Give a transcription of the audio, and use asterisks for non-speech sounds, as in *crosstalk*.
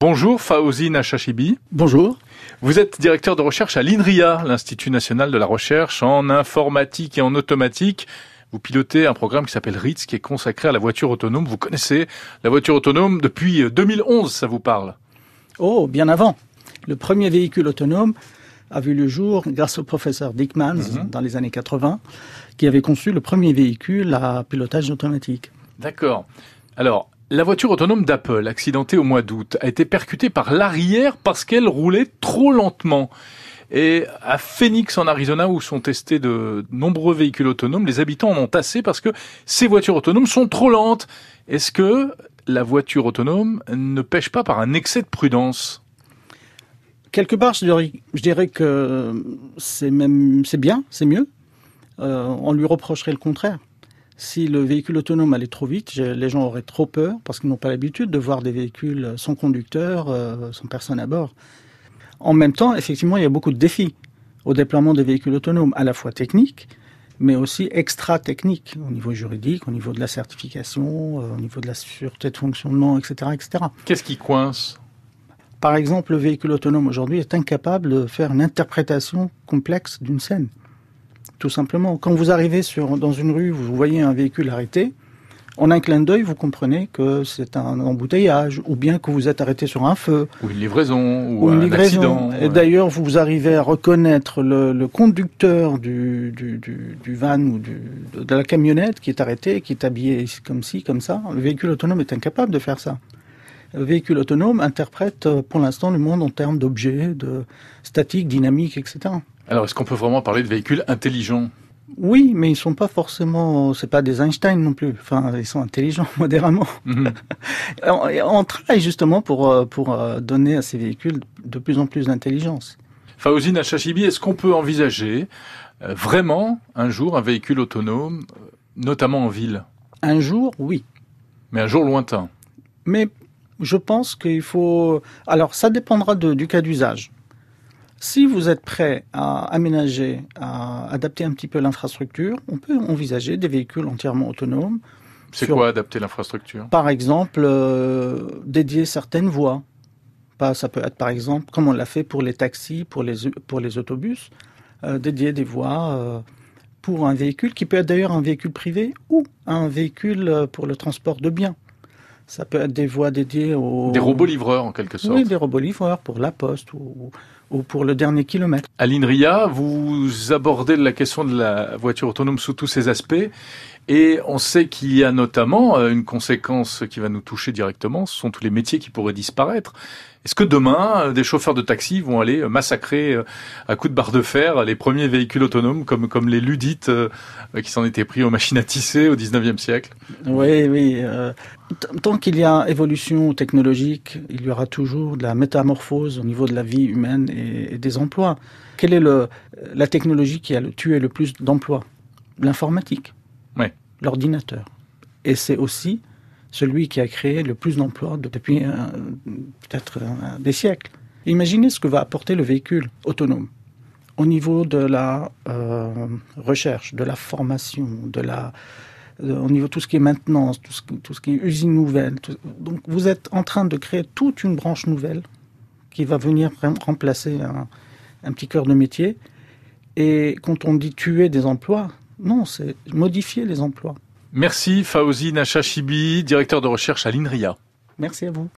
Bonjour Faouzi Nachachibi. Bonjour. Vous êtes directeur de recherche à l'INRIA, l'Institut national de la recherche en informatique et en automatique. Vous pilotez un programme qui s'appelle RITS qui est consacré à la voiture autonome. Vous connaissez la voiture autonome depuis 2011, ça vous parle? Oh, bien avant. Le premier véhicule autonome a vu le jour grâce au professeur Dickmans Mhm. dans les années 80 qui avait conçu le premier véhicule à pilotage automatique. D'accord. Alors, la voiture autonome d'Apple, accidentée au mois d'août, a été percutée par l'arrière parce qu'elle roulait trop lentement. Et à Phoenix, en Arizona, où sont testés de nombreux véhicules autonomes, les habitants en ont assez parce que ces voitures autonomes sont trop lentes. Est-ce que la voiture autonome ne pêche pas par un excès de prudence? Quelque part, je dirais, que c'est même c'est bien, c'est mieux. Euh, on lui reprocherait le contraire. Si le véhicule autonome allait trop vite, les gens auraient trop peur parce qu'ils n'ont pas l'habitude de voir des véhicules sans conducteur, euh, sans personne à bord. En même temps, effectivement, il y a beaucoup de défis au déploiement des véhicules autonomes, à la fois techniques, mais aussi extra-techniques, au niveau juridique, au niveau de la certification, euh, au niveau de la sûreté de fonctionnement, etc., etc. Qu'est-ce qui coince? Par exemple, le véhicule autonome aujourd'hui est incapable de faire une interprétation complexe d'une scène. Tout simplement, quand vous arrivez sur, dans une rue, vous voyez un véhicule arrêté, en un clin d'œil, vous comprenez que c'est un embouteillage, ou bien que vous êtes arrêté sur un feu, Ou une livraison Ou, ou une un livraison. accident Et ouais. d'ailleurs, vous arrivez à reconnaître le, le conducteur du, du, du, du van ou de la camionnette qui est arrêté, qui est habillé comme ci, comme ça. Le véhicule autonome est incapable de faire ça. Le véhicule autonome interprète euh, pour l'instant le monde en termes d'objets, de statique, dynamique, etc. Alors, est-ce qu'on peut vraiment parler de véhicules intelligents? Oui, mais ils sont pas forcément, c'est pas des Einstein non plus. Enfin, ils sont intelligents *laughs* modérément. Mhm. *laughs* On, on travaille justement pour euh, pour euh, donner à ces véhicules de plus en plus d'intelligence. Faouzi Nachachibi, est-ce qu'on peut envisager euh, vraiment un jour un véhicule autonome, notamment en ville, Un jour, oui. mais un jour lointain? Mais je pense qu'il faut. Alors, ça dépendra de- du cas d'usage. Si vous êtes prêt à aménager, à adapter un petit peu l'infrastructure, on peut envisager des véhicules entièrement autonomes. C'est Sur- quoi adapter l'infrastructure? Par exemple, euh, dédier certaines voies. Pas, ça peut être par exemple, comme on l'a fait pour les taxis, pour les, pour les autobus, euh, dédier des voies euh, pour un véhicule qui peut être d'ailleurs un véhicule privé ou un véhicule pour le transport de biens. Ça peut être des voies dédiées aux... Des robots livreurs en quelque sorte. Oui, des robots livreurs pour la poste ou, ou pour le dernier kilomètre. À l'INRIA, vous abordez la question de la voiture autonome sous tous ses aspects. Et on sait qu'il y a notamment euh, une conséquence qui va nous toucher directement, ce sont tous les métiers qui pourraient disparaître. Est-ce que demain, euh, des chauffeurs de taxi vont aller euh, massacrer euh, à coups de barre de fer les premiers véhicules autonomes comme, comme les ludites qui s'en étaient pris aux machines à tisser au 19e siècle? Oui, oui. tant qu'il y a évolution technologique, il y aura toujours de la métamorphose au niveau de la vie humaine et, et des emplois. Quelle est le, la technologie qui a le, tué le plus d'emplois? L'informatique. Ouais. L'ordinateur. Et c'est aussi celui qui a créé le plus d'emplois de- depuis euh, peut-être euh, des siècles. Imaginez ce que va apporter le véhicule autonome au niveau de la euh, recherche, de la formation, de la, au niveau de tout ce qui est maintenance, tout ce, qui- est usine nouvelle. donc vous êtes en train de créer toute une branche nouvelle qui va venir rem- remplacer un, un petit cœur de métier. Et quand on dit tuer des emplois, non, c'est modifier les emplois. Merci Faouzi Nachachibi, directeur de recherche à l'INRIA. Merci à vous.